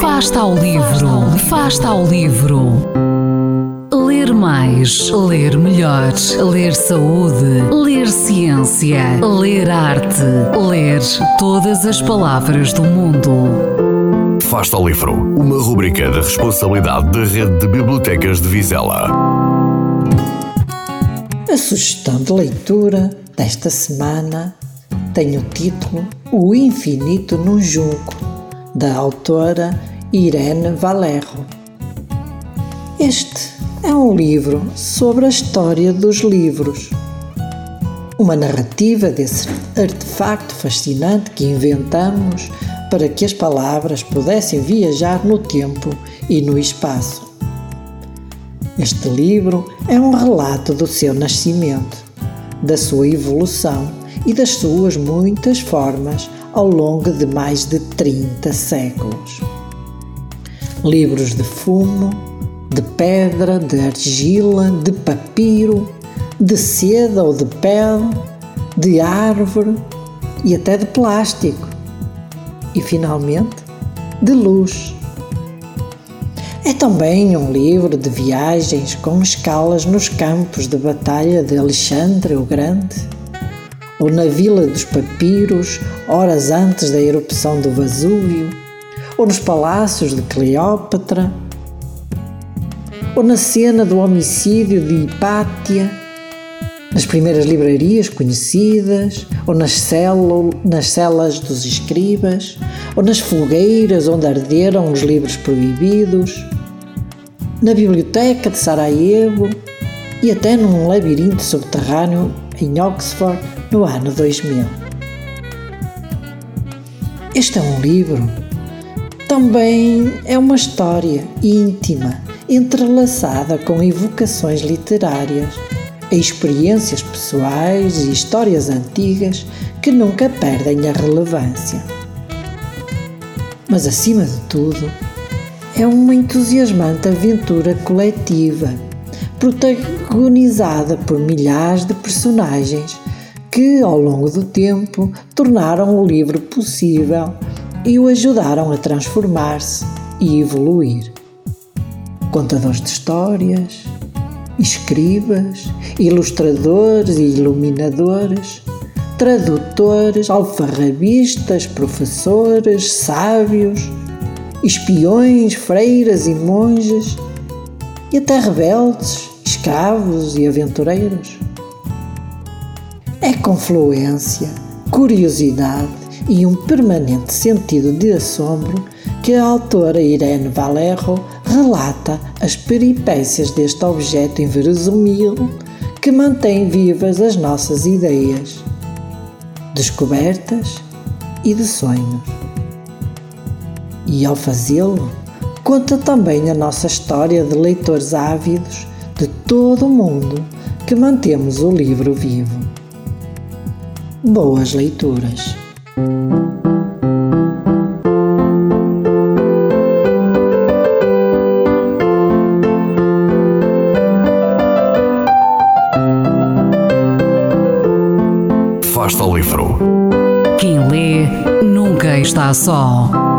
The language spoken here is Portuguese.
Fasta ao livro, Fasta ao livro. Ler mais, ler melhor, ler saúde, ler ciência, ler arte, ler todas as palavras do mundo. Fasta ao livro, uma rubrica da responsabilidade da Rede de Bibliotecas de Vizela. A sugestão de leitura desta semana tem o título O Infinito no Junco, da autora Irene Valerro. Este é um livro sobre a história dos livros. Uma narrativa desse artefacto fascinante que inventamos para que as palavras pudessem viajar no tempo e no espaço. Este livro é um relato do seu nascimento, da sua evolução e das suas muitas formas ao longo de mais de 30 séculos. Livros de fumo, de pedra, de argila, de papiro, de seda ou de pele, de árvore e até de plástico. E finalmente, de luz. É também um livro de viagens com escalas nos campos de batalha de Alexandre o Grande, ou na Vila dos Papiros, horas antes da erupção do Vesúvio, ou nos palácios de Cleópatra, ou na cena do homicídio de Hipátia, nas primeiras livrarias conhecidas, ou nas, nas celas dos escribas, ou nas fogueiras onde arderam os livros proibidos, na biblioteca de Sarajevo. E até num labirinto subterrâneo em Oxford no ano 2000. Este é um livro, também é uma história íntima, entrelaçada com evocações literárias, experiências pessoais e histórias antigas que nunca perdem a relevância. Mas acima de tudo, é uma entusiasmante aventura coletiva, protagonizada por milhares de personagens que, ao longo do tempo, tornaram o livro possível e o ajudaram a transformar-se e evoluir. Contadores de histórias, escribas, ilustradores e iluminadores, tradutores, alfarrabistas, professores, sábios, espiões, freiras e monges, e até rebeldes, escravos e aventureiros. Confluência, curiosidade e um permanente sentido de assombro que a autora Irene Valerro relata as peripécias deste objeto inverosímil que mantém vivas as nossas ideias, descobertas e de sonhos. E ao fazê-lo, conta também a nossa história de leitores ávidos de todo o mundo que mantemos o livro vivo. Boas leituras! Fasta ao livro. Quem lê nunca está só.